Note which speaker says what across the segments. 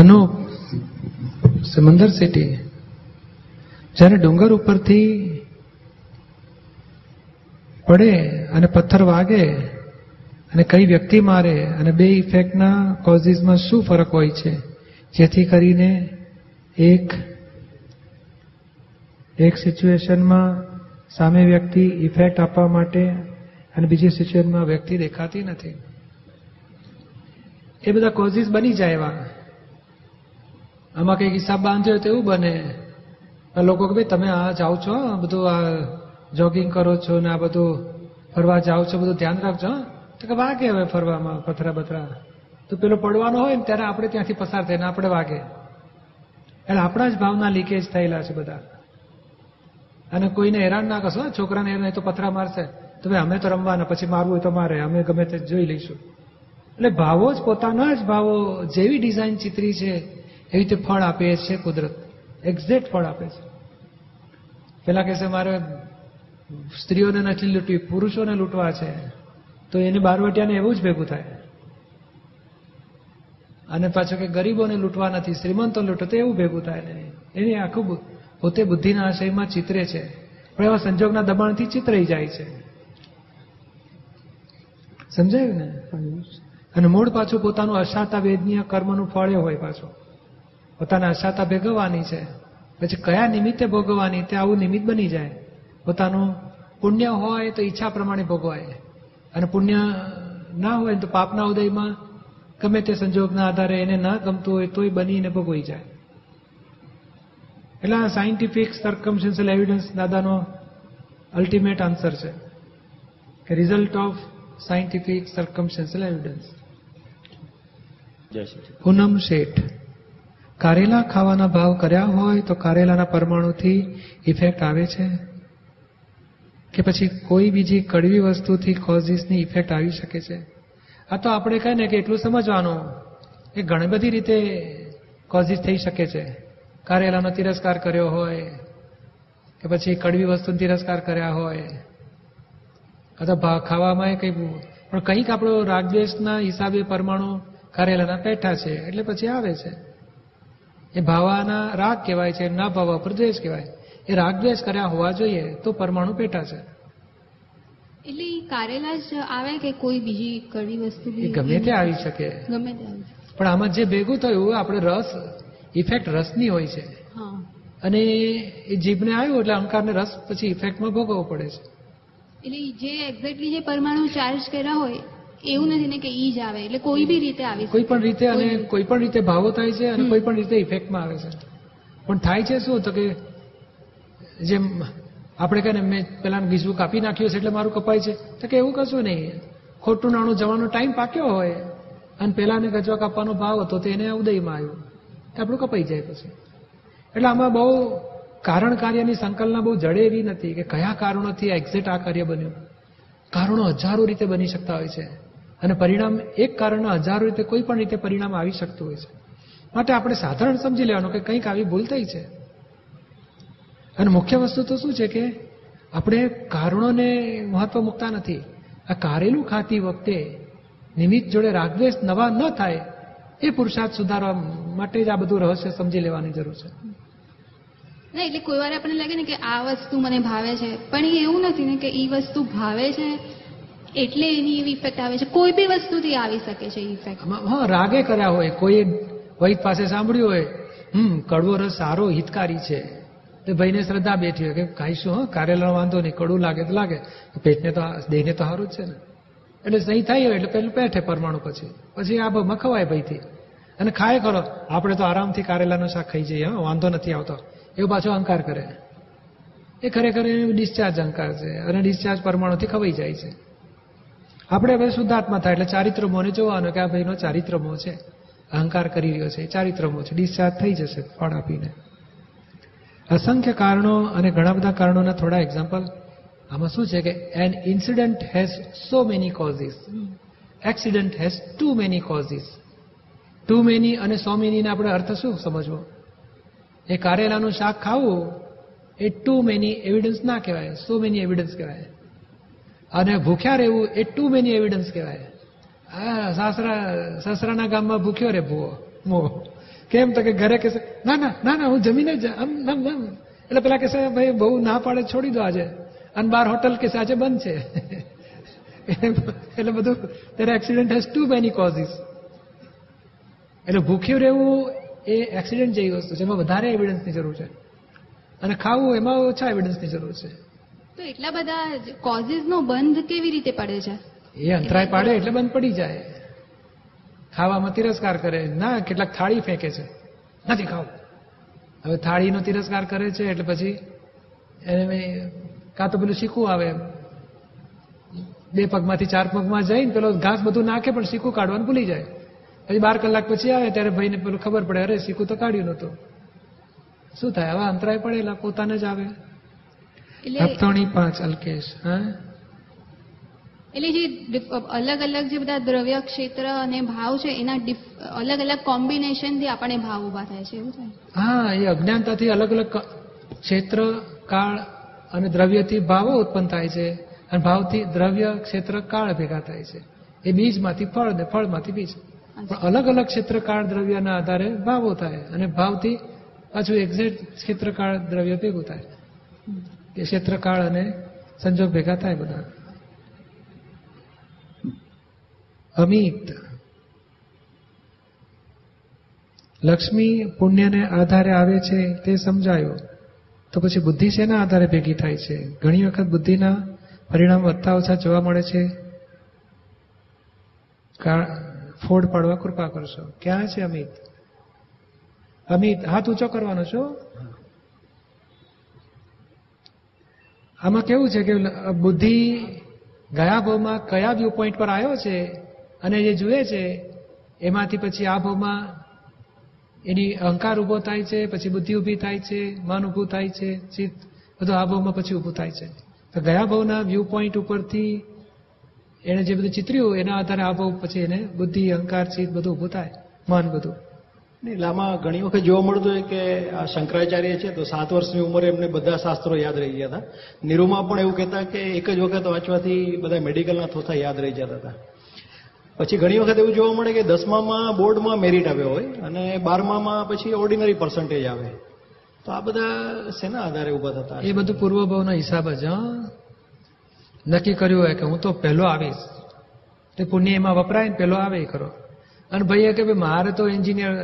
Speaker 1: અનુપ સમંદર city જ્યારે ડુંગર ઉપરથી પડે અને પથ્થર વાગે અને કઈ વ્યક્તિ મારે અને બે ઇફેક્ટના કોઝિસમાં શું ફરક હોય છે, જેથી કરીને એક એક સિચ્યુએશનમાં સામે વ્યક્તિ ઇફેક્ટ આપવા માટે અને બીજી સિચ્યુએશનમાં વ્યક્તિ દેખાતી નથી. એ બધા કોઝિસ બની જાય એવા. આમાં કંઈક હિસાબ બાંધ્યો તો એવું બને. લોકો કે ભાઈ, તમે આ જાઓ છો બધું આ જોગિંગ કરો છો ને આ બધું ફરવા જાઓ છો, બધું ધ્યાન રાખજો તો કે વાગે હવે ફરવામાં, પથરા બથરા. તો પેલો પડવાનો હોય ને ત્યારે આપણે ત્યાંથી પસાર થઈને આપણે વાગે. એટલે આપણા જ ભાવના લીકેજ થયેલા છે બધા. અને કોઈને હેરાન ના કરશો છોકરાને હેરાન તો પથરા મારશે. તો ભાઈ, અમે તો રમવાના, પછી મારવું હોય તો મારે, અમે ગમે તે જોઈ લઈશું. એટલે ભાવો જ પોતાના જ ભાવો, જેવી ડિઝાઇન ચિત્રી છે એવી રીતે ફળ આપે છે કુદરત. એક્ઝેક્ટ ફળ આપે છે. પેલા કહેશે મારે સ્ત્રીઓને નથી લૂંટવી પુરુષોને લૂંટવા છે. તો એને બારવટિયાને એવું જ ભેગું થાય. અને પાછું કે ગરીબોને લૂંટવા નથી શ્રીમંતો લૂંટો તો એવું ભેગું થાય ને. એની આખું પોતે બુદ્ધિના આશયમાં ચિતરે છે. પણ એવા સંજોગના દબાણથી ચિતરાઈ જાય છે. સમજાયું ને? અને મૂળ પાછું પોતાનું અશાતા વેદનીય કર્મનું ફળે હોય પાછું. પોતાના અશાતા ભેગવવાની છે. પછી કયા નિમિત્તે ભોગવવાની તે આવું નિમિત્ત બની જાય. પોતાનું પુણ્ય હોય તો ઈચ્છા પ્રમાણે ભોગવાય. અને પુણ્ય ના હોય તો પાપના ઉદયમાં ગમે તે સંજોગના આધારે એને ના ગમતું હોય તોય બનીને ભોગવાઈ જાય. એટલે આ સાયન્ટિફિક સર્કમસ્ટન્શિયલ એવિડન્સ દાદાનો અલ્ટિમેટ આન્સર છે કે result of scientific circumstantial evidence Poonam Sheth. કારેલા ખાવાના ભાવ કર્યા હોય તો કારેલાના પરમાણુથી ઇફેક્ટ આવે છે? કે પછી કોઈ બીજી કડવી વસ્તુથી કોઝિસની ઇફેક્ટ આવી શકે છે? આ તો આપણે કહે ને કે એટલું સમજવાનું. કે ઘણી બધી રીતે કોઝિસ થઈ શકે છે. કારેલાનો તિરસ્કાર કર્યો હોય, કે પછી કડવી વસ્તુનો તિરસ્કાર કર્યા હોય, અથવા ખાવામાં કંઈ પણ કંઈક આપણો રાગદ્વેષના હિસાબે પરમાણુ કારેલાના પેઠા છે, એટલે પછી આવે છે. એ ભાવાના રાગ કહેવાય છે ના ભાવા પ્રદ્વેષ કહેવાય. એ રાગદ્વેષ કર્યા હોવા જોઈએ તો પરમાણુ પેટા છે.
Speaker 2: એટલે કારેલા જ આવે કે કોઈ બીજી કડવી વસ્તુ
Speaker 1: ગમે તે આવી શકે.
Speaker 2: ગમે તે
Speaker 1: પણ આમાં જે ભેગું થયું આપણે રસ ઇફેક્ટ રસની હોય છે. અને એ જીભને આવ્યું એટલે અહંકારને રસ પછી ઇફેક્ટમાં ભોગવવો પડે છે.
Speaker 2: એટલે જે એક્ઝેક્ટલી જે પરમાણુ ચાર્જ કર્યા હોય એવું નથી ને કે ઈ જ આવે એટલે કોઈ બી રીતે આવી
Speaker 1: કોઈ પણ રીતે અને કોઈ પણ રીતે ભાવો થાય છે અને કોઈ પણ રીતે ઇફેક્ટમાં આવે છે. પણ થાય છે શું? તો કે જેમ આપણે કહે ને મેં પેલા ગીજવું કાપી નાખ્યું છે એટલે મારું કપાય છે. તો કે એવું કશું નહીં. ખોટું નાણું જવાનો ટાઈમ પાક્યો હોય અને પેલાને ગજવા કાપવાનો ભાવ હતો તો એને ઉદયમાં આવ્યો. આપણું કપાઈ જાય પછી. એટલે આમાં બહુ કારણ કાર્યની સંકલ્પના બહુ જડે એવી નથી કે કયા કારણોથી એક્ઝેક્ટ આ કાર્ય બન્યું. કારણો હજારો રીતે બની શકતા હોય છે. અને પરિણામ એક કારણના હજારો રીતે કોઈ પણ રીતે પરિણામ આવી શકતું હોય છે. માટે આપણે સાધારણ સમજી લેવાનું કે કંઈક આવી ભૂલ થઈ છે. અને મુખ્ય વસ્તુ તો શું છે કે આપણે કારણોને મહત્વ મૂકતા નથી. આ કારેલું ખાતી વખતે નિમિત્ત જોડે રાગદ્વેષ નવા ન થાય એ પુરુષાર્થ સુધારવા માટે જ આ બધું રહસ્ય સમજી લેવાની જરૂર છે.
Speaker 2: ના, એટલે કોઈ વાર આપણને લાગે ને કે આ વસ્તુ મને ભાવે છે. પણ એ એવું નથી ને કે એ વસ્તુ ભાવે છે એટલે એની એવી ઇફેક્ટ આવે છે. કોઈ બી વસ્તુથી આવી શકે છે ઇફેક્ટ
Speaker 1: હા, રાગે કર્યા હોય કોઈ વૈદ પાસે સાંભળ્યું હોય, હમ, કડવો રસ સારો હિતકારી છે. તો ભાઈને શ્રદ્ધા બેઠી હોય કે, ખાઈશું, હા, કારેલાનો વાંધો નહીં, કડવું લાગે તો લાગે, પેટને તો દેહને તો સારું જ છે ને. એટલે સહી થાય હોય, એટલે પેલું પેઠે પરમાણુ પછી. પછી આ મખવાય ખવાય ભાઈથી. અને ખાય ખરો, આપણે તો આરામથી કારેલાનું શાક ખાઈ જઈએ, હા, વાંધો નથી આવતો. એવો પાછો અહંકાર કરે. એ ખરેખર ડિસ્ચાર્જ અહંકાર છે. અને ડિસ્ચાર્જ પરમાણુથી ખવાઈ જાય છે. આપણે હવે શુદ્ધાત્મા થાય એટલે ચારિત્ર જોવાનો કે આ ભાઈનો ચારિત્ર મોહ છે. અહંકાર કરી રહ્યો છે ચારિત્ર મોહ છે. ડિસ્ચાર્જ થઈ જશે ફળ આપીને. અસંખ્ય કારણો અને ઘણા બધા કારણોના થોડા એક્ઝામ્પલ આમાં શું છે કે an incident has so many causes accident has too many causes too many અને સો મેનીને આપણે અર્થ શું સમજવો? એ કારેલાનું શાક ખાવું એ ટુ મેની એવિડન્સ ના કહેવાય. સો મેની એવિડન્સ કહેવાય. અને ભૂખ્યા રહેવું એ ટુ મેની એવિડન્સ કહેવાય. આ સાસરા, સસરાના ગામમાં ભૂખ્યો રે ભૂવો, મો. કેમ તો કે ઘરે કહેશે, ના ના ના ના, હું જમીને જ, આમ આમ આમ. એટલે પેલા કહેશે, ભાઈ, બહુ ના પાડે, છોડી દો આજે. અને બાર હોટલ કહેશે, આજે બંધ છે. એટલે બધું ત્યારે accident has too many causes એટલે ભૂખ્યું રહેવું એ એક્સિડન્ટ જેવી વસ્તુ છે એમાં વધારે એવિડન્સની જરૂર છે. અને ખાવું એમાં ઓછા એવિડન્સની જરૂર છે.
Speaker 2: તો એટલા બધા કોઝિસ નો બંધ કેવી રીતે પડે છે?
Speaker 1: એ અંતરાય પાડે એટલે બંધ પડી જાય. ખાવામાં તિરસ્કાર કરે. ના, કેટલાક થાળી ફેંકે છે. નથી ખાવું. હવે થાળીનો તિરસ્કાર કરે છે એટલે પછી એને કાં તો પેલું શીખવું આવે બે પગમાંથી ચાર પગમાં જઈને પેલો ઘાસ બધું નાખે પણ શીખું કાઢવાનું ભૂલી જાય. પછી બાર કલાક પછી આવે ત્યારે ભાઈને પેલું ખબર પડે, અરે, શીખું તો કાઢ્યું નહોતું. શું થાય? આવા અંતરાય પડેલા પોતાને જ આવે. હપ્તોણી પાંચ અલ્કેશ હા?
Speaker 2: એટલે જે અલગ અલગ જે બધા દ્રવ્ય ક્ષેત્ર અને ભાવ છે એના અલગ અલગ કોમ્બિનેશનથી આપણને ભાવ ઊભા થાય છે એવું થાય?
Speaker 1: હા એ અજ્ઞાનતાથી અલગ અલગ ક્ષેત્ર કાળ અને દ્રવ્યથી ભાવો ઉત્પન્ન થાય છે અને ભાવથી દ્રવ્ય ક્ષેત્ર કાળ ભેગા થાય છે. એ બીજમાંથી ફળ ને ફળમાંથી બીજ. પણ અલગ અલગ ક્ષેત્રકાળ દ્રવ્યના આધારે ભાવો થાય અને ભાવથી પાછું એક્ઝેક્ટ ક્ષેત્રકાળ દ્રવ્ય ભેગું થાય. એ ક્ષેત્રકાળ અને સંજોગ ભેગા થાય બધા. અમિત. લક્ષ્મી પુણ્યને આધારે આવે છે તે સમજાયો. તો પછી બુદ્ધિ શેના આધારે ભેગી થાય છે? ઘણી વખત બુદ્ધિના પરિણામ વધતા ઓછા જોવા મળે છે. ફોડ પાડવા કૃપા કરશો. ક્યાં છે અમિત? અમિત હાથ ઊંચો કરવાનો છો? આમાં કેવું છે કે બુદ્ધિ ગયા ભાવમાં કયા વ્યૂ પોઈન્ટ પર આવ્યો છે અને જે જુએ છે, એમાંથી પછી આ ભાવમાં એની અહંકાર ઊભો થાય છે, પછી બુદ્ધિ ઊભી થાય છે, મન ઊભું થાય છે, ચિત્ત, બધું આ ભાવમાં પછી ઊભું થાય છે. તો ગયા ભાવના વ્યૂ પોઈન્ટ ઉપરથી એને જે બધું ચિતર્યું, એના આધારે આ ભાવ પછી એને બુદ્ધિ, અહંકાર, ચિત્ત બધું ઊભું થાય, મન બધું.
Speaker 3: નહીં, આમાં ઘણી વખત જોવા મળતું હોય કે આ શંકરાચાર્ય છે તો સાત વર્ષની ઉંમરે એમને બધા શાસ્ત્રો યાદ રહી ગયા હતા. નિરૂમાં પણ એવું કહેતા કે એક જ વખત વાંચવાથી બધા મેડિકલના થોથા યાદ રહી જતા હતા. પછી ઘણી વખત એવું જોવા મળે કે દસમામાં બોર્ડમાં મેરિટ આવ્યો હોય અને બારમામાં પછી ઓર્ડિનરી પર્સન્ટેજ આવે. તો આ બધા શેના આધારે ઊભા થતા
Speaker 1: એ બધું પૂર્વભાવના હિસાબ જ નક્કી કર્યું હોય કે હું તો પહેલો આવીશ. તે પુણ્ય એમાં વપરાય ને પહેલો આવે એ ખરો. અને ભાઈએ કે ભાઈ મારે તો એન્જિનિયર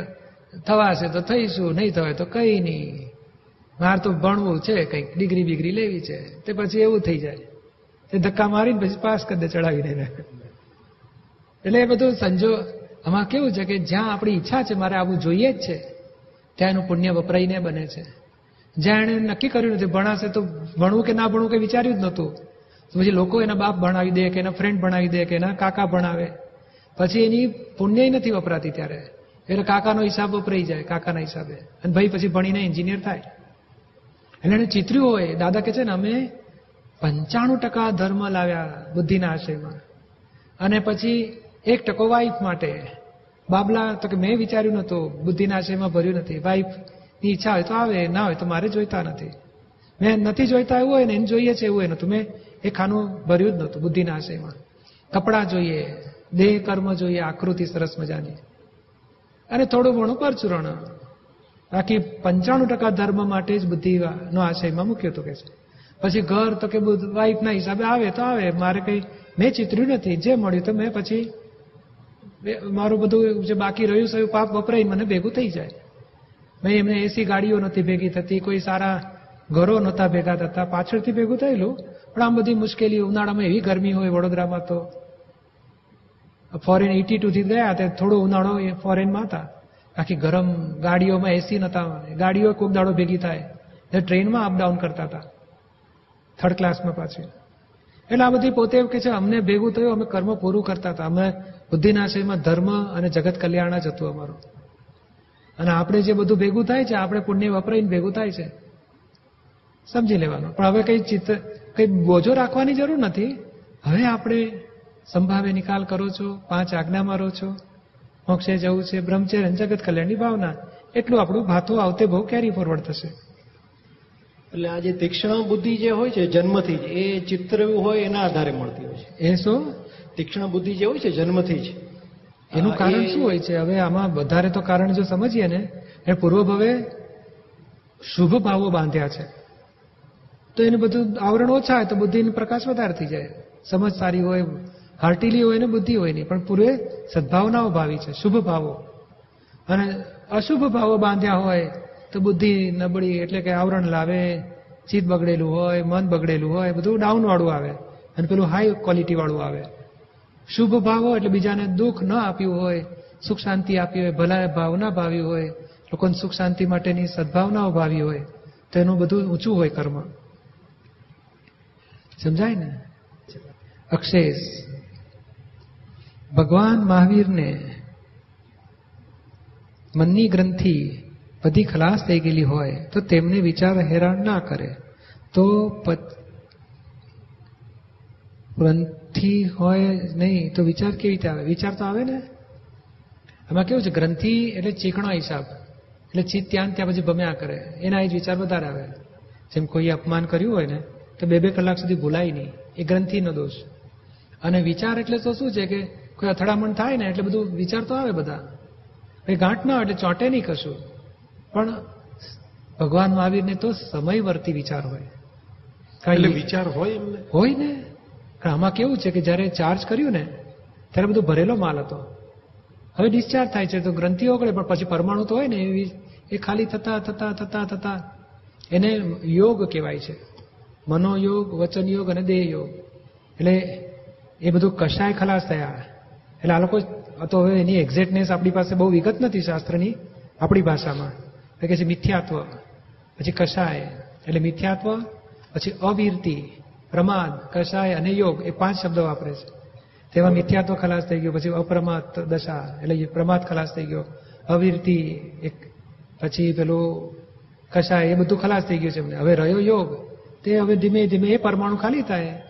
Speaker 1: થવાશે તો થઈશું, નહીં થવાય તો કઈ નહીં. મારે તો ભણવું છે, કંઈક ડિગ્રી બિગ્રી લેવી છે, તે પછી એવું થઈ જાય. તે ધક્કા મારીને પછી પાસ કરી દે ચડાવીને. એટલે એ બધું સંજો આમાં કેવું છે કે જ્યાં આપણી ઈચ્છા છે મારે આવું જોઈએ જ છે, ત્યાં એનું પુણ્ય વપરાઈને બને છે. જ્યાં એણે નક્કી કર્યું નથી, ભણાશે તો ભણવું કે ના ભણવું કે વિચાર્યું જ નહોતું. તો પછી લોકો એના બાપ ભણાવી દે કે એના ફ્રેન્ડ ભણાવી દે કે એના કાકા ભણાવે. પછી એની પુણ્ય નથી વપરાતી ત્યારે. એટલે કાકાનો હિસાબ વપરાઈ જાય, કાકાના હિસાબે. અને ભાઈ પછી ભણીને એન્જિનિયર થાય. એટલે એને ચિતર્યું હોય, દાદા કે છે ને, અમે પંચાણું ટકા ધર્મ લાવ્યા બુદ્ધિના આશયમાં. અને પછી એક ટકો વાઈફ માટે. બાબલા, તો કે મેં વિચાર્યું નહોતું, બુદ્ધિના આશયમાં ભર્યું નથી. વાઈફની ઈચ્છા હોય તો આવે, ના હોય તો મારે જોઈતા નથી. મેં નથી જોઈતા એવું હોય ને, એને જોઈએ છે એવું હોય નતું મેં એ ખાનું ભર્યું જ નહોતું, બુદ્ધિના આશયમાં. કપડાં જોઈએ, દેહ કર્મ જોઈએ, આકૃતિ સરસ મજાની. અને થોડું ઘણું પરચુરણ. બાકી પંચાણું ટકા ધર્મ માટે જ બુદ્ધિનો આશયમાં મૂક્યો તો કે છે. પછી ઘર તો કે વાઈફના હિસાબે આવે તો આવે. મારે કઈ મેં ચિતર્યું નથી. જે મળ્યું તો મેં પછી મારું બધું જે બાકી રહ્યું છે પાપ વપરાય, મને ભેગું થઈ જાય. મેં એમને એસી ગાડીઓ નથી ભેગી થતી, કોઈ સારા ઘરો નહોતા ભેગા થતા. પાછળથી ભેગું થયેલું. પણ આમ બધી મુશ્કેલી ઉનાળામાં એવી ગરમી હોય વડોદરામાં તો ફોરેન એટી ટુથી ગયા તે થોડો ઉનાળો એ ફોરેનમાં હતા. આખી ગરમ ગાડીઓમાં એસી નતા, ગાડીઓ કોઈક દાડો ભેગી થાય. એટલે ટ્રેનમાં અપડાઉન કરતા હતા. થર્ડ ક્લાસમાં પાછી. એટલે આ બધી પોતે કે છે, અમને ભેગું થયું, અમે કર્મ પૂરું કરતા હતા. અમે બુદ્ધિનાશયમાં ધર્મ અને જગત કલ્યાણ જ હતું અમારું. અને આપણે જે બધું ભેગું થાય છે, આપણે પુણ્ય વપરાઈને ભેગું થાય છે, સમજી લેવાનું. પણ હવે કઈ ચિત્ત, કઈ બોજો રાખવાની જરૂર નથી. હવે આપણે સંભાવે નિકાલ કરો છો પાંચ આજ્ઞા મારો છો. મોક્ષે જવું છે બ્રહ્મચર્ય જગત કલ્યાણની ભાવના. એટલું આપણું ભાથું આવતે બહુ કેરી ફોરવર્ડ થશે.
Speaker 3: એટલે આ જે તીક્ષ્ણ બુદ્ધિ જે હોય છે જન્મથી જ એ ચિત્ર હોય એના આધારે મળતી હોય છે.
Speaker 1: એ શું?
Speaker 3: તીક્ષ્ણ બુદ્ધિ જે હોય છે જન્મથી જ.
Speaker 1: એનું કારણ શું હોય છે? હવે આમાં વધારે તો કારણ જો સમજીએ ને એ પૂર્વભવે શુભ ભાવો બાંધ્યા છે. તો એનું બધું આવરણ ઓછા હોય તો બુદ્ધિનો પ્રકાશ વધારે થઈ જાય. સમજ સારી હોય હાર્ટીલી હોય ને બુદ્ધિ હોય નહીં, પણ પૂરે સદભાવનાઓ ભાવી છે, શુભ ભાવો. અને અશુભ ભાવો બાંધ્યા હોય તો બુદ્ધિ નબળી એટલે કે આવરણ લાવે ચિત્ત બગડેલું હોય, મન બગડેલું હોય, બધું ડાઉનવાળું આવે અને પેલું હાઈ ક્વોલિટીવાળું આવે. શુભ ભાવો એટલે બીજાને દુઃખ ન આપ્યું હોય, સુખ શાંતિ આપી હોય, ભલા ભાવના ભાવી હોય, લોકોને સુખ શાંતિ માટેની સદભાવનાઓ ભાવી હોય, તો એનું બધું ઊંચું હોય કર્મ. સમજાય ને? અક્ષેસ. ભગવાન મહાવીરને મનની ગ્રંથિ બધી ખલાસ થઈ ગયેલી હોય તો તેમને વિચાર હેરાન ના કરે. તો ગ્રંથિ હોય નહીં તો વિચાર કેવી રીતે આવે? વિચાર તો આવે ને? આમાં કેવું છે? ગ્રંથિ એટલે ચીકણો હિસાબ. એટલે ચીજ ત્યાં ત્યાં પછી ભમ્યા કરે. એના જ વિચાર વધારે આવે. જેમ કોઈ અપમાન કર્યું હોય ને, તો બે બે કલાક સુધી ભૂલાય નહીં. એ ગ્રંથિનો દોષ. અને વિચાર એટલે તો શું છે કે કોઈ અથડામણ થાય ને એટલે બધું વિચાર તો આવે બધા. ભાઈ ગાંઠ ના હોય એટલે ચોંટે નહીં કશું. પણ ભગવાન મહાવીરને તો સમયવર્તી વિચાર હોય.
Speaker 4: એટલે વિચાર હોય એમને?
Speaker 1: હોય ને. પણ આમાં કેવું છે કે જ્યારે ચાર્જ કર્યું ને ત્યારે બધું ભરેલો માલ હતો. હવે ડિસ્ચાર્જ થાય છે તો ગ્રંથિ ઓગળે પણ પછી પરમાણુ તો હોય ને એવી એ ખાલી થતા થતા થતા થતા. એને યોગ કહેવાય છે. મનોયોગ વચન યોગ અને દેહ યોગ એટલે એ બધું કશાય ખલાસ થયા. એટલે આ લોકો તો હવે એની એક્ઝેક્ટનેસ આપણી પાસે બહુ વિગત નથી શાસ્ત્રની આપણી ભાષામાં. એટલે કે છે મિથ્યાત્વ, પછી કશાય, એટલે મિથ્યાત્વ, પછી અવીરતિ, પ્રમાદ, કશાય અને યોગ એ પાંચ શબ્દો વાપરે છે. તેમાં મિથ્યાત્વ ખલાસ થઈ ગયો, પછી અપ્રમાદ દશા, એટલે પ્રમાદ ખલાસ થઈ ગયો. અવીરતિ એક, પછી પેલું કશાય એ બધું ખલાસ થઈ ગયું છે એમને. હવે રહ્યો યોગ, તે હવે ધીમે ધીમે એ પરમાણુ ખાલી થાય.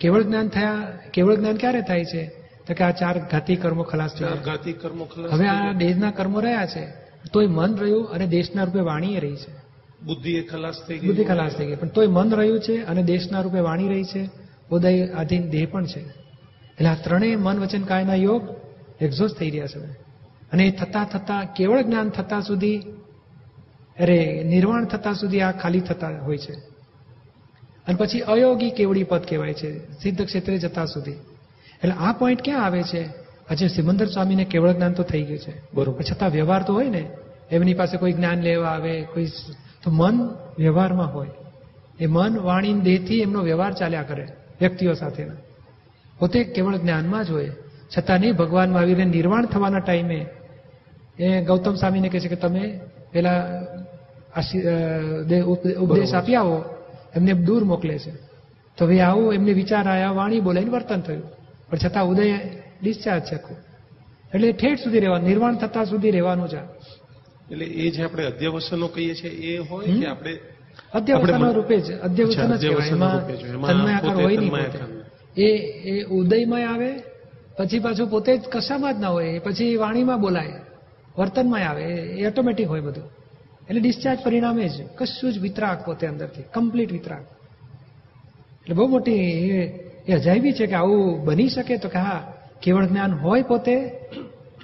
Speaker 1: કેવળ જ્ઞાન થયા, કેવળ જ્ઞાન ક્યારે થાય છે? તો કે આ ચાર ઘાતી કર્મો ખલાસ થયા.
Speaker 4: ઘાતી કર્મો ખલાસ
Speaker 1: હવે આ. દેશના કર્મો રહ્યા છે તોય મન રહ્યું અને દેશના રૂપે વાણી રહી છે.
Speaker 4: બુદ્ધિ ખલાસ થઈ ગઈ.
Speaker 1: બુદ્ધિ ખલાસ થઈ ગઈ પણ તોય મન રહ્યું છે અને દેશના રૂપે વાણી રહી છે. ઉદય આધીન દેહ પણ છે. એટલે આ ત્રણેય મન વચન કાયના યોગ એક્ઝોસ્ટ થઈ રહ્યા છે. અને એ થતા થતા કેવળ જ્ઞાન થતા સુધી અરે નિર્વાણ થતા સુધી આ ખાલી થતા હોય છે. અને પછી અયોગી કેવડી પદ કહેવાય છે. સિદ્ધ ક્ષેત્રે જતા સુધી. એટલે આ પોઈન્ટ ક્યાં આવે છે? આજે સિમંદર સ્વામીને કેવળ જ્ઞાન તો થઈ ગયું છે.
Speaker 4: બરોબર.
Speaker 1: છતાં વ્યવહાર તો હોય ને. એમની પાસે કોઈ જ્ઞાન લેવા આવે કોઈ તો મન વ્યવહારમાં હોય. એ મન વાણી દેહથી એમનો વ્યવહાર ચાલ્યા કરે વ્યક્તિઓ સાથેના. પોતે કેવળ જ્ઞાનમાં જ હોય. છતાં નહીં ભગવાન મહાવીરને નિર્વાણ થવાના ટાઈમે એ ગૌતમ સ્વામીને કહે છે કે તમે પેલા ઉપદેશ આપી આવો એમને દૂર મોકલે છે. તો હવે આવું એમને વિચાર આવ્યા વાણી બોલાઈને વર્તન થયું. પણ છતાં ઉદય ડિસ્ચાર્જ છે એટલે ઠેઠ સુધી રહેવાનું નિર્વાણ થતા સુધી રહેવાનું છે
Speaker 4: એટલે એ જે આપણે અધ્યવસનો કહીએ છીએ એ હોય કે આપણે
Speaker 1: અધ્યવસનો રૂપે જ અધ્યવસન જ કહેવાય. હોય. નહીં એ એ ઉદયમય આવે પછી પાછું પોતે જ કશામાં જ ના હોય એ પછી વાણીમાં બોલાય વર્તનમાં આવે એ- એ ઓટોમેટિક હોય બધું. એટલે ડિસ્ચાર્જ પરિણામે જ. કશું જ વિતરાક પોતે અંદરથી કમ્પ્લીટ વિતરાક. એટલે બહુ મોટી એ- અજાયબી છે કે આવું બની શકે તો કે હા કેવળ જ્ઞાન હોય પોતે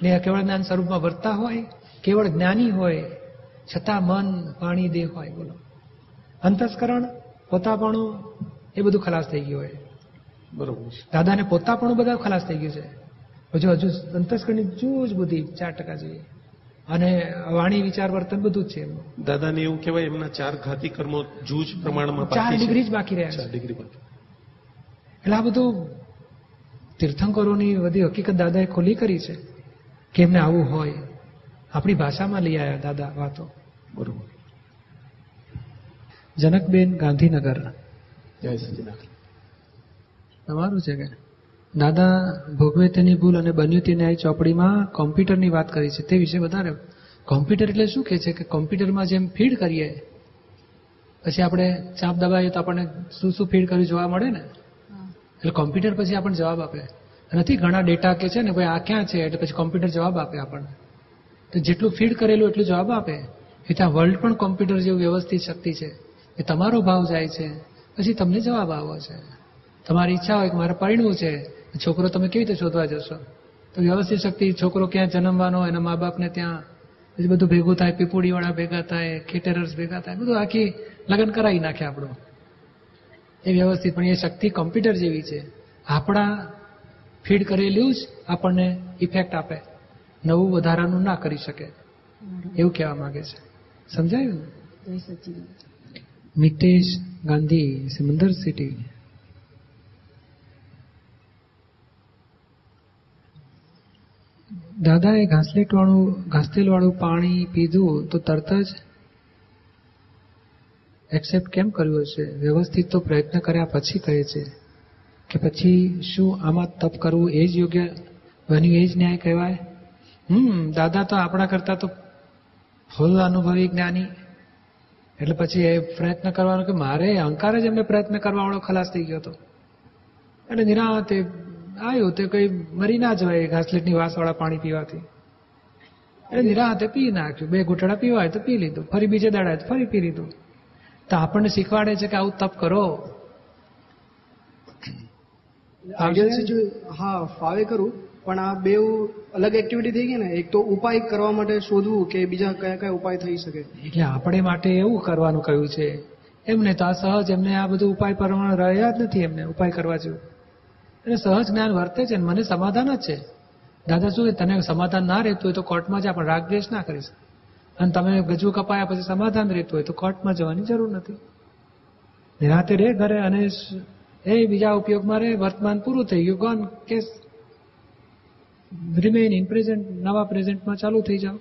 Speaker 1: ને કેવળ જ્ઞાન સ્વરૂપમાં વર્તા હોય કેવળ જ્ઞાની હોય છતાં મન પાણી દેહ હોય બોલો. અંતસ્કરણ પોતાપણું એ બધું ખલાસ થઈ ગયું હોય.
Speaker 4: બરોબર.
Speaker 1: દાદાને પોતાપણું બધા ખલાસ થઈ ગયું છે. હજુ હજુ અંતસ્કરણની જૂજ બુદ્ધિ ચાર ટકા જેવી. અને વાણી વિચાર વર્તન બધું જ છે
Speaker 4: દાદાને એવું કહેવાય એમના ચાર ઘાતી કર્મો જૂજ પ્રમાણમાં
Speaker 1: ચાર ડિગ્રી જ બાકી રહ્યા છે.
Speaker 4: ડિગ્રી બાકી.
Speaker 1: એટલે આ બધું તીર્થંકરોની બધી હકીકત દાદાએ ખોલી કરી છે કે એમને આવું હોય. આપણી ભાષામાં લઈ આવ્યા દાદા વાતો.
Speaker 4: બરોબર.
Speaker 1: જનકબેન ગાંધીનગર.
Speaker 4: જય
Speaker 1: તમારું છે કે? દાદા ભોગવે તેની ભૂલ અને બન્યું તે ન્યાય ચોપડીમાં કોમ્પ્યુટરની વાત કરી છે. તે વિશે વધારે. કોમ્પ્યુટર એટલે શું કહે છે કે કોમ્પ્યુટરમાં જેમ ફીડ કરીએ પછી આપણે ચાપ દબાવીએ તો આપણને શું શું ફીડ કર્યું જોવા મળે ને? એટલે કોમ્પ્યુટર પછી આપણને જવાબ આપે. નથી, ઘણા ડેટા કે છે ને, ભાઈ આ ક્યાં છે? એટલે પછી કોમ્પ્યુટર જવાબ આપે આપણને. તો જેટલું ફીડ કરેલું એટલું જવાબ આપે. એ ત્યાં વર્લ્ડ પણ કોમ્પ્યુટર જેવું વ્યવસ્થિત શક્તિ છે. એ તમારો ભાવ જાય છે. પછી તમને જવાબ આવો છે. તમારી ઈચ્છા હોય કે મારે પરિણવું છે. છોકરો તમે કેવી રીતે શોધવા જશો? તો વ્યવસ્થિત શક્તિ, છોકરો ક્યાં જન્મવાનો એના મા બાપને ત્યાં, પછી બધું ભેગું થાય, પીપુડીવાળા ભેગા થાય કેટરર્સ ભેગા થાય, બધું આખી લગ્ન કરાવી નાખે આપણું. એ વ્યવસ્થિત પણ એ શક્તિ કમ્પ્યુટર જેવી છે. આપણા ફીડ કરેલું જ આપણને ઇફેક્ટ આપે. નવું વધારાનું ના કરી શકે. એવું કહેવા માંગે છે. સમજાયું ને?
Speaker 5: જય
Speaker 1: ગાંધી સિમંદર સિટી. દાદાએ ઘાસલેટ વાળું ઘાસતેલ વાળું પાણી પીધું તો તરત જ એક્સેપ્ટ કેમ કર્યું હશે? વ્યવસ્થિત તો પ્રયત્ન કર્યા પછી કહે છે કે પછી શું આમાં તપ કરવું એ જ યોગ્ય બન્યું એ જ ન્યાય કહેવાય? હમ, દાદા તો આપણા કરતા તો ફૂલ અનુભવી જ્ઞાની. એટલે પછી એ પ્રયત્ન કરવાનો કે મારે અહંકાર જ એમને પ્રયત્ન કરવાવાળો ખલાસ થઈ ગયો હતો. એટલે નિરાતે આવ્યું તે કઈ મરી ના જવાય ઘાસલેટની વાસવાળા પાણી પીવાથી. એટલે નિરાતે પી નાખ્યું. બે ઘૂંટડા પીવાય તો પી લીધું. ફરી બીજે દાડાય તો ફરી પી લીધું. તો આપણને શીખવાડે છે કે આવું તપ કરો.
Speaker 6: હા ફાવે કરું પણ આ બે અલગ એક્ટિવિટી થઈ ગઈ ને એક તો ઉપાય કરવા માટે શોધવું કે બીજા કયા કયા ઉપાય થઈ શકે.
Speaker 1: એટલે આપણે માટે એવું કરવાનું કહ્યું છે. એમને તો આ સહજ એમને આ બધું ઉપાય પ્રમાણે રહ્યા જ નથી એમને ઉપાય કરવા જેવું. અને સહજ જ્ઞાન વર્તે છે ને મને સમાધાન જ છે. દાદા શું તને સમાધાન ના રહેતું હોય તો કોર્ટમાં જ આપણે રાગદ્વેષ ના કરીશ. અને તમે ગજુ કપાયા પછી સમાધાન રહેતું હોય તો કોર્ટમાં જવાની જરૂર નથી. નિરાતે રે ઘરે અને એ બીજા ઉપયોગમાં રે, વર્તમાન પૂરું થઈ ગયું gone case remain in present નવા પ્રેઝન્ટમાં ચાલુ થઈ જાઓ.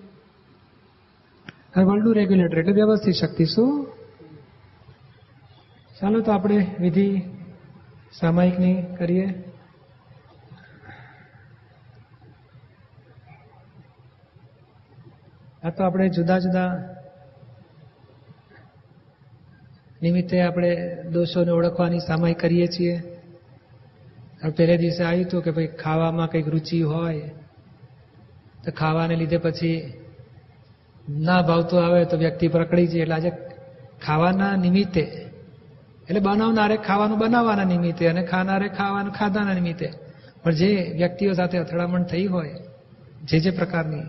Speaker 1: વર્લ્ડનું રેગ્યુલેટર એટલે વ્યવસ્થિત શક્તિ શું? ચાલો તો આપણે વિધિ સામાયિકની કરીએ. આ તો આપણે જુદા જુદા નિમિત્તે આપણે દોષોને ઓળખવાની સામાય કરીએ છીએ. પહેલે દિવસે આવ્યું હતું કે ભાઈ ખાવામાં કંઈક રુચિ હોય, તો ખાવાને લીધે પછી ના ભાવતું આવે તો વ્યક્તિ પ્રકડી જાય. એટલે આજે ખાવાના નિમિત્તે, એટલે બનાવનારે ખાવાનું બનાવવાના નિમિત્તે અને ખાનારે ખાવાનું ખાધાના નિમિત્તે. પણ જે વ્યક્તિઓ સાથે અથડામણ થઈ હોય, જે જે પ્રકારની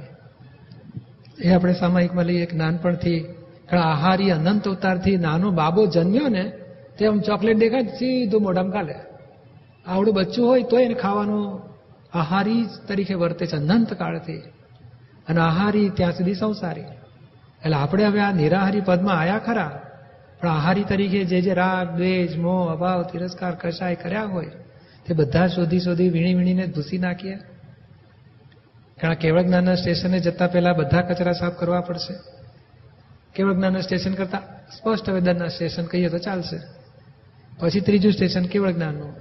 Speaker 1: એ આપણે સામાયિકમાં લઈએ કે નાનપણથી કારણ આહારી, અનંત અવતારથી નાનો બાબો જન્મ્યો ને, તે આમ ચોકલેટ દેખાય સીધું મોઢામાં કાલે. આવડું બચ્ચું હોય તો એને ખાવાનું આહારી તરીકે વર્તે છે, અનંત કાળથી. અને આહારી ત્યાં સુધી સંસારી. એટલે આપણે હવે આ નિરાહારી પદમાં આયા ખરા, પણ આહારી તરીકે જે જે રાગ, દ્વેષ, મોહ, અભાવ, તિરસ્કાર, કશાય કર્યા હોય, તે બધા શોધી શોધી વીણી વીણીને ધૂસી નાખીએ. કારણ કેવળ જ્ઞાનના સ્ટેશને જતા પહેલા બધા કચરા સાફ કરવા પડશે. કેવળ જ્ઞાનના સ્ટેશન કરતા સ્પષ્ટ વેદનના સ્ટેશન કહીએ તો ચાલશે. પછી ત્રીજું સ્ટેશન કેવળ જ્ઞાનનું.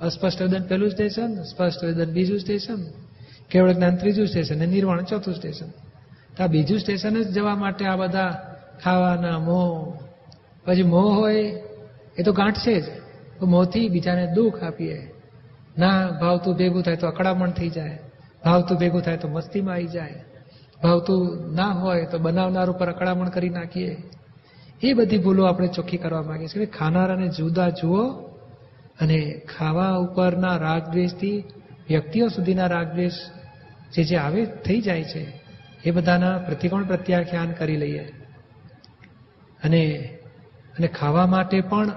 Speaker 1: અસ્પષ્ટ વેદન પહેલું સ્ટેશન, સ્પષ્ટ વેદન બીજું સ્ટેશન, કેવળ જ્ઞાન ત્રીજું સ્ટેશન અને નિર્વાણ ચોથું સ્ટેશન. તો આ બીજું સ્ટેશન જ જવા માટે આ બધા ખાવાના મોહ પછી મોહ હોય, એ તો ગાંઠ છે જ. તો મોહથી બીજાને દુઃખ આપીએ. ના ભાવતું ભેગું થાય તો અકળામણ થઈ જાય. ભાવતું ભેગું થાય તો મસ્તીમાં આવી જાય. ભાવતું ના હોય તો બનાવનાર ઉપર અકળામણ કરી નાખીએ. એ બધી ભૂલો આપણે ચોખ્ખી કરવા માંગીએ છીએ ખાનારાને જુદા જુઓ અને ખાવા ઉપરના રાગદ્વેષથી વ્યક્તિઓ સુધીના રાગદ્વેષ જે જે આવે થઈ જાય છે, એ બધાના પ્રતિકોણ પ્રત્યાખ્યાન કરી લઈએ. અને અને ખાવા માટે પણ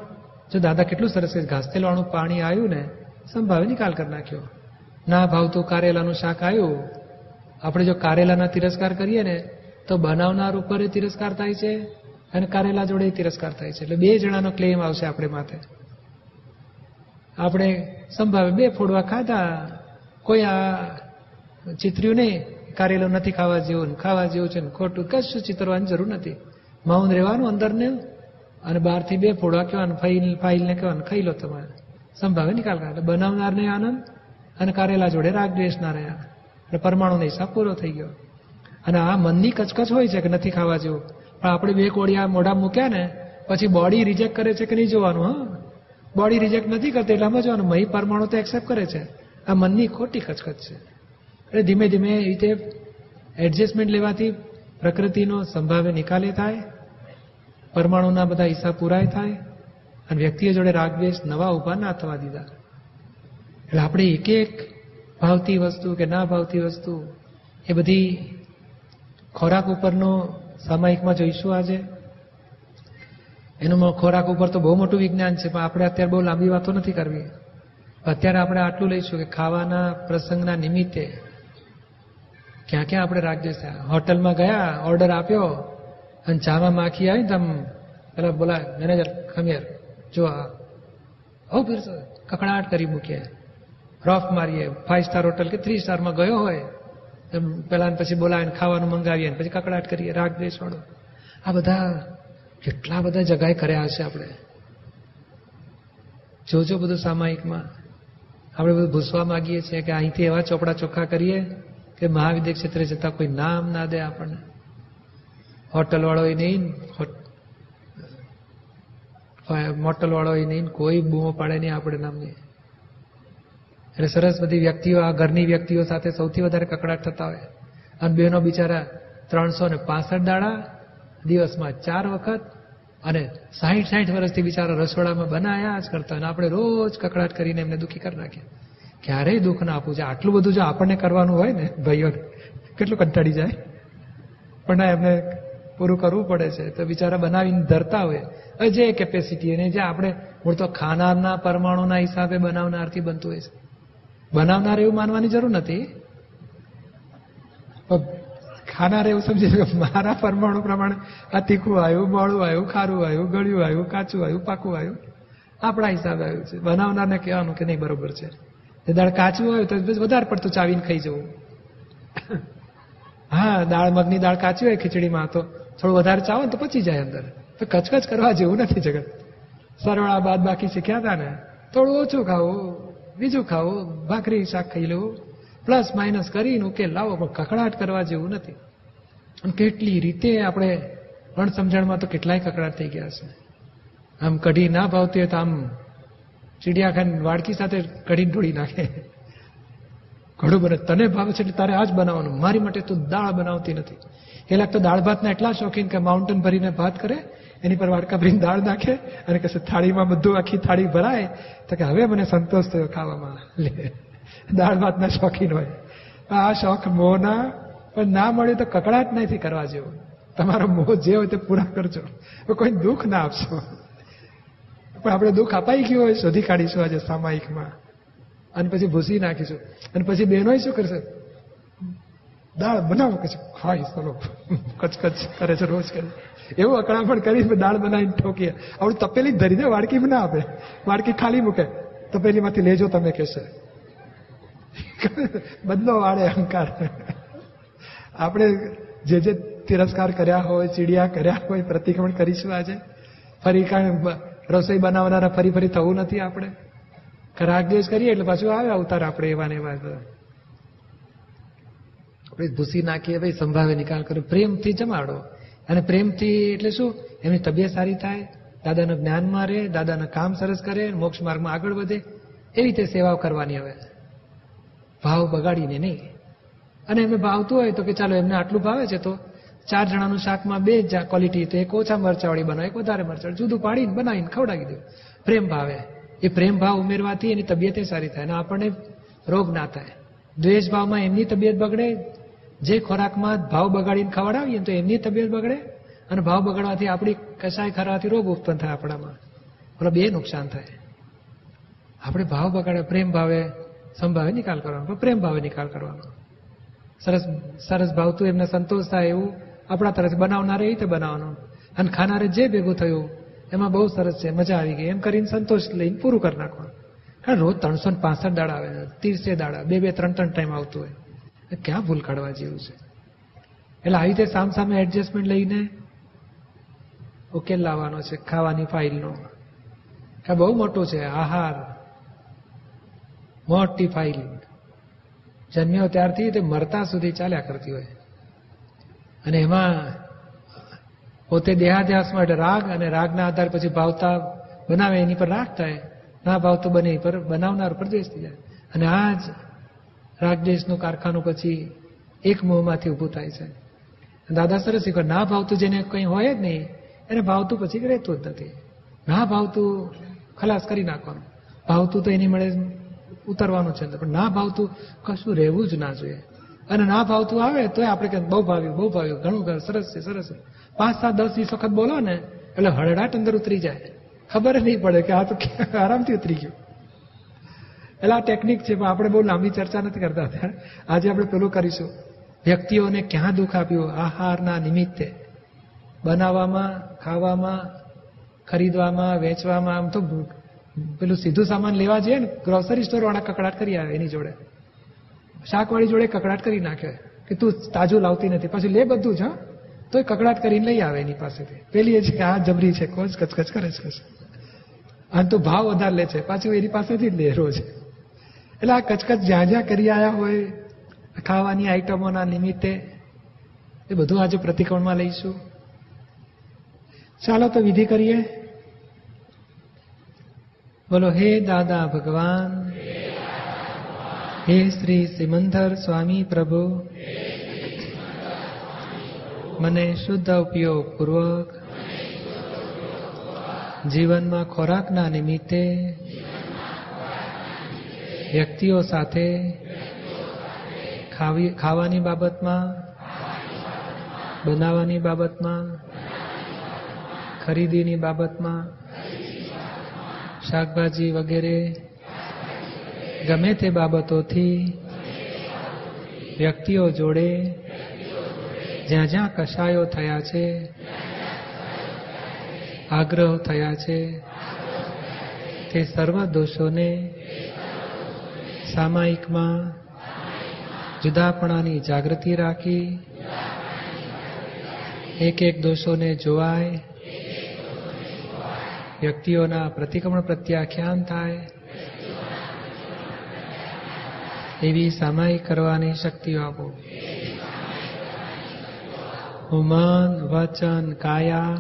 Speaker 1: જો દાદા કેટલું સરસ છે ઘાસતેલવાળું પાણી આવ્યું ને સંભાવે નિકાલ કરી નાખ્યો. ના ભાવતું કારેલાનું શાક આવ્યું આપણે જો કારેલાના તિરસ્કાર કરીએ ને, તો બનાવનાર ઉપર તિરસ્કાર થાય છે અને કારેલા જોડે તિરસ્કાર થાય છે. એટલે બે જણાનો ક્લેમ આવશે આપણે માથે. આપણે સંભાવે બે ફોડવા ખાધા. કોઈ આ ચિતર્યું નહીં, કારેલું નથી ખાવા જેવું ખાવા જેવું છે ને ખોટું કશું ચિતરવાની જરૂર નથી. મૌન રહેવાનું અંદરને અને બહારથી બે ફોડવા કહેવાનું, ફાઇલ ફાઇલને કહેવાનું, ખાઈ લો તમારે. સંભાવે નિકાલ કાઢે બનાવનારને આનંદ અને કારેલા જોડે રાગ દ્વેષ ના રહ્યા. એટલે પરમાણુનો હિસાબ પૂરો થઈ ગયો. અને આ મનની કચકચ હોય છે કે નથી ખાવા જેવું. પણ આપણે બે કોળિયા મોઢા મૂક્યા ને, પછી બોડી રિજેક્ટ કરે છે કે નહીં જોવાનું, હા? બોડી રિજેક્ટ નથી કરતી એટલે જોવાનું, મહી પરમાણુ તો એક્સેપ્ટ કરે છે. આ મનની ખોટી કચકચ છે. એટલે ધીમે ધીમે એ રીતે એડજસ્ટમેન્ટ લેવાથી પ્રકૃતિનો સંભાવ્ય નિકાલે થાય, પરમાણુના બધા હિસાબ પૂરાય થાય, અને વ્યક્તિઓ જોડે રાગદ્વેષ નવા ઊભા ના થવા દીધા. એટલે આપણે એક એક ભાવતી વસ્તુ કે ના ભાવતી વસ્તુ એ બધી ખોરાક ઉપરનો સામાયિકમાં જોઈશું આજે. એનું ખોરાક ઉપર તો બહુ મોટું વિજ્ઞાન છે, પણ આપણે અત્યારે બહુ લાંબી વાતો નથી કરવી. અત્યારે આપણે આટલું લઈશું કે ખાવાના પ્રસંગના નિમિત્તે ક્યાં ક્યાં આપણે થયા હોટલમાં ગયા, ઓર્ડર આપ્યો અને ચામાં માખી આવી તમ પેલા બોલા, મેનેજર, ખમીર જો આ. હો પીર કકડાટ કરી મૂકીએ રફ મારીએ ફાઈવ સ્ટાર હોટલ કે થ્રી સ્ટારમાં ગયો હોય, એમ પેલા પછી બોલાવીને ખાવાનું મંગાવીએ પછી કકડાટ કરીએ, રાગ દેશવાળો આ બધા કેટલા બધા જગાએ કર્યા હશે આપણે. જોજો બધું સામાયિકમાં. આપણે બધું ભૂસવા માંગીએ છીએ કે અહીંથી એવા ચોપડા ચોખ્ખા કરીએ કે મહાવિદ્ય ક્ષેત્રે જતા કોઈ નામ ના દે આપણને. હોટલ વાળો નહીં મોટલ વાળો નહીં, કોઈ બૂમો પાડે નહીં આપણે નામની. એટલે સરસ બધી વ્યક્તિઓ, આ ઘરની વ્યક્તિઓ સાથે સૌથી વધારે કકડાટ થતા હોય. અને બેનો બિચારા ત્રણસો ને પાસઠ દાડા દિવસમાં ચાર વખત અને સાહીઠ સાહીઠ વર્ષથી બિચારા રસોડામાં બનાયા જ કરતા અને આપણે રોજ કકડાટ કરીને એમને દુઃખી કરી નાખીએ. ક્યારેય દુઃખ ના આપવું છે આટલું બધું જો આપણને કરવાનું હોય ને ભાઈઓને કેટલું કંટાળી જાય. પણ એમને પૂરું કરવું પડે છે. તો બિચારા બનાવીને ધરતા હોય. જે કેપેસિટી અને જે આપણે મૂળ તો ખાનારના પરમાણુના હિસાબે બનાવનારથી બનતું હોય છે. બનાવનાર એવું માનવાની જરૂર નથી. ખાનાર એવું સમજે કે મારા પરમાણુ પ્રમાણે આ તીખું આવ્યું, મોડું આવ્યું, ખારું આવ્યું, ગળ્યું આવ્યું, કાચું આવ્યું, પાકું આવ્યું. આપણા હિસાબે આવ્યું છે. બનાવનારને કહેવાનું કે નહીં બરોબર છે. એ દાળ કાચું હોય તો વધારે પડતું ચાવીને ખાઈ જવું. હા, દાળ મગની દાળ કાચી હોય ખીચડીમાં, તો થોડું વધારે ચાવો ને તો પચી જાય અંદર. તો કચકચ કરવા જેવું નથી જગત. સરવાળા બાદ બાકી શીખ્યા હતા ને. થોડું ઓછું ખાવું. બીજું ખાવ ભાખરી, શાક ખાઈ લેવું. પ્લસ માઇનસ કરીને ઉકેલ લાવો, પણ કકડાટ કરવા જેવું નથી. કેટલી રીતે આપણે અણસમજણમાં તો કેટલાય કકડાટ થઈ ગયા છે આમ કઢી ના ભાવતી હોય તો આમ ચીડિયાખાન વાડકી સાથે કઢી ઢોળી નાખે. ઘણું બને તને ભાવે છે એટલે તારે આ જ બનાવવાનું. મારી માટે તું દાળ બનાવતી નથી. એ લાગતો દાળ ભાતના એટલા શોખીન કે માઉન્ટેન ભરીને ભાત કરે, એની પર વાડકા ભરીને દાળ નાખે અને કશે થાળીમાં બધું આખી થાળી ભરાય, તો કે હવે મને સંતોષ થયો ખાવામાં. લે, દાળ ભાતના શોખીન હોય. આ શોખ મોહના પણ ના મળ્યું તો કકડાટ નથી કરવા જેવો. તમારો મોહ જે હોય તે પૂરા કરજો. કોઈ દુઃખ ના આપશો. પણ આપણે દુઃખ અપાઈ ગયું હોય, શોધી કાઢીશું આજે સામાયિકમાં. અને પછી ભૂસી નાખીશું. અને પછી બહેનો શું કરશે? દાળ બનાવો કે ખાઈ ચલો. કચકચ કરે છે રોજ કરે. એવું અકળામણ કરી દાળ બનાવીને ઠોકીએ. આવડું તપેલી જ ધરીને વાડકી ના આપે વાડકી ખાલી મૂકે. તપેલીમાંથી લેજો તમે કહેશે બદલો વાળે અહંકાર. આપણે જે જે તિરસ્કાર કર્યા હોય, ચીડિયા કર્યા હોય, પ્રતિક્રમણ કરીશું આજે. ફરી કાંઈ રસોઈ બનાવનારા ફરી ફરી થવું નથી આપણે. રાગદ્વેષ કરીએ એટલે પાછું આવે અવતાર આપણે એવા ને એવા આપણે ભૂસી નાખીએ ભાઈ, સંભાવે નિકાલ કરો પ્રેમથી જમાડો. અને પ્રેમથી એટલે શું? એમની તબિયત સારી થાય, દાદાનું જ્ઞાનમાં રહે, દાદાના કામ સરસ કરે, મોક્ષ માર્ગમાં આગળ વધે, એવી રીતે સેવાઓ કરવાની હવે. ભાવ બગાડીને નહીં. અને એમને ભાવતું હોય તો કે ચાલો એમને આટલું ભાવે છે તો ચાર જણાનું શાકમાં બે જ ક્વોલિટી તો એક ઓછા મરચાવાળી બનાવે, એક વધારે મરચાવાળી. જુદું પાડીને બનાવીને ખવડાવી દઉં પ્રેમ ભાવે. એ પ્રેમ ભાવ ઉમેરવાથી એની તબિયત સારી થાય અને આપણને રોગ ના થાય. દ્વેષ ભાવમાં એમની તબિયત બગડે જે ખોરાકમાં ભાવ બગાડીને ખવડાવીએ તો એમની તબિયત બગડે અને ભાવ બગડવાથી આપણી કસાય ખરવાથી રોગ ઉત્પન્ન થાય આપણામાં. એટલે બે નુકસાન થાય. આપણે ભાવ બગાડે, પ્રેમ ભાવે સંભાવે નિકાલ કરવાનો. પ્રેમ ભાવે નિકાલ કરવાનો. સરસ સરસ ભાવતું એમને સંતોષ થાય એવું આપણા તરફથી બનાવનારે એ રીતે બનાવવાનું. અને ખાનારે જે ભેગું થયું, એમાં બહુ સરસ છે, મજા આવી ગઈ. એમ કરીને સંતોષ લઈને પૂરું કરી નાખવાનું. કારણ રોજ ત્રણસો ને પાસઠ દાડા આવે તીરસે દાડા, બે બે, ત્રણ ત્રણ ટાઈમ આવતું હોય. ક્યાં ભૂલ કાઢવા જેવું છે? એટલે આવી રીતે સામ સામે એડજસ્ટમેન્ટ લઈને ઉકેલ લાવવાનો છે, ખાવાની ફાઇલનો બહુ મોટું છે, આહાર. મોટી ફાઇલ જન્મ્યો ત્યારથી તે મરતા સુધી ચાલ્યા કરતી હોય. અને એમાં પોતે દેહાધ્યાસ માટે રાગ અને રાગના આધાર પછી ભાવતા બનાવે, એની પર રાગ થાય. ના ભાવતો બને પર બનાવનાર પર દ્વેષ થઈ જાય. અને આ જ રાગદ્વેષનું કારખાનું પછી એક મોહમાંથી ઊભું થાય છે. દાદા સરસ શીખવે ના ભાવતું જેને કંઈ હોય જ નહીં, એને ભાવતું પછી રહેતું જ નથી. ના ભાવતું ખલાસ કરી નાખવાનું. ભાવતું તો એની મળે ઉતરવાનું છે પણ ના ભાવતું કશું રહેવું જ ના જોઈએ. અને ના ભાવતું આવે તો આપણે કે બહુ ભાવ્યું બહુ ભાવ્યું, ઘણું સરસ છે, સરસ પાંચ, સાત, દસ, વીસ વખત બોલો ને, એટલે હળડાટ અંદર ઉતરી જાય. ખબર નહીં પડે કે આ તો આરામથી ઉતરી ગયું. એટલે આ ટેકનિક છે, પણ આપણે બહુ લાંબી ચર્ચા નથી કરતા અત્યારે. આજે આપણે પેલું કરીશું. વ્યક્તિઓને ક્યાં દુઃખ આપ્યું? આહારના નિમિત્તે. બનાવવામાં, ખાવામાં, ખરીદવામાં, વેચવામાં, આમ તો પેલું સીધું સામાન લેવા જઈએ ને ગ્રોસરી સ્ટોરવાળા કકડાટ કરી આવે એની જોડે. શાકવાળી જોડે કકડાટ કરી નાખે. કે તું તાજું લાવતી નથી. પછી લે બધું જ, હા. એ કકડાટ કરીને લઈ આવે એની પાસેથી. પેલી એ છે કે આ જબરી છે કોચ કચકચ કરે છે અને તો ભાવ વધારે લે છે. પાછું એની પાસેથી જ લે રોજ. એટલે આ કચકચ જ્યાં જ્યાં કરી આવ્યા હોય ખાવાની આઈટમોના નિમિત્તે એ બધું આજે પ્રતિકોણમાં લઈશું. ચાલો તો વિધિ કરીએ. બોલો, હે દાદા ભગવાન, હે શ્રી સિમંદર સ્વામી પ્રભુ, મને શુદ્ધ ઉપયોગ પૂર્વક, જીવનમાં ખોરાકના નિમિત્તે વ્યક્તિઓ સાથે ખાવી ખાવાની બાબતમાં, બનાવવાની બાબતમાં, ખરીદીની બાબતમાં, શાકભાજી વગેરે ગમે તે બાબતોથી વ્યક્તિઓ જોડે જ્યાં જ્યાં કશાયો થયા છે, આગ્રહ થયા છે, તે સર્વ દોષોને સામાયિકમાં જુદાપણાની જાગૃતિ રાખી એક એક દોષોને જોવાય, વ્યક્તિઓના પ્રતિક્રમણ પ્રત્યાખ્યાન થાય, એવી સામાયિક કરવાની શક્તિઓ આપો. હું મન વચન કાયા,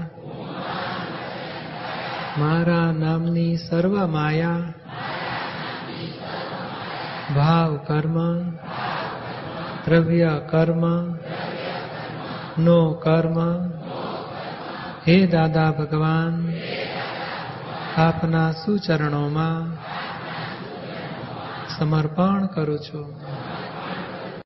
Speaker 1: મારા નામની સર્વ માયા ભાવ કર્મ દ્રવ્ય કર્મ નો કર્મ હે દાદા ભગવાન આપના સુચરણોમાં સમર્પણ કરું છું.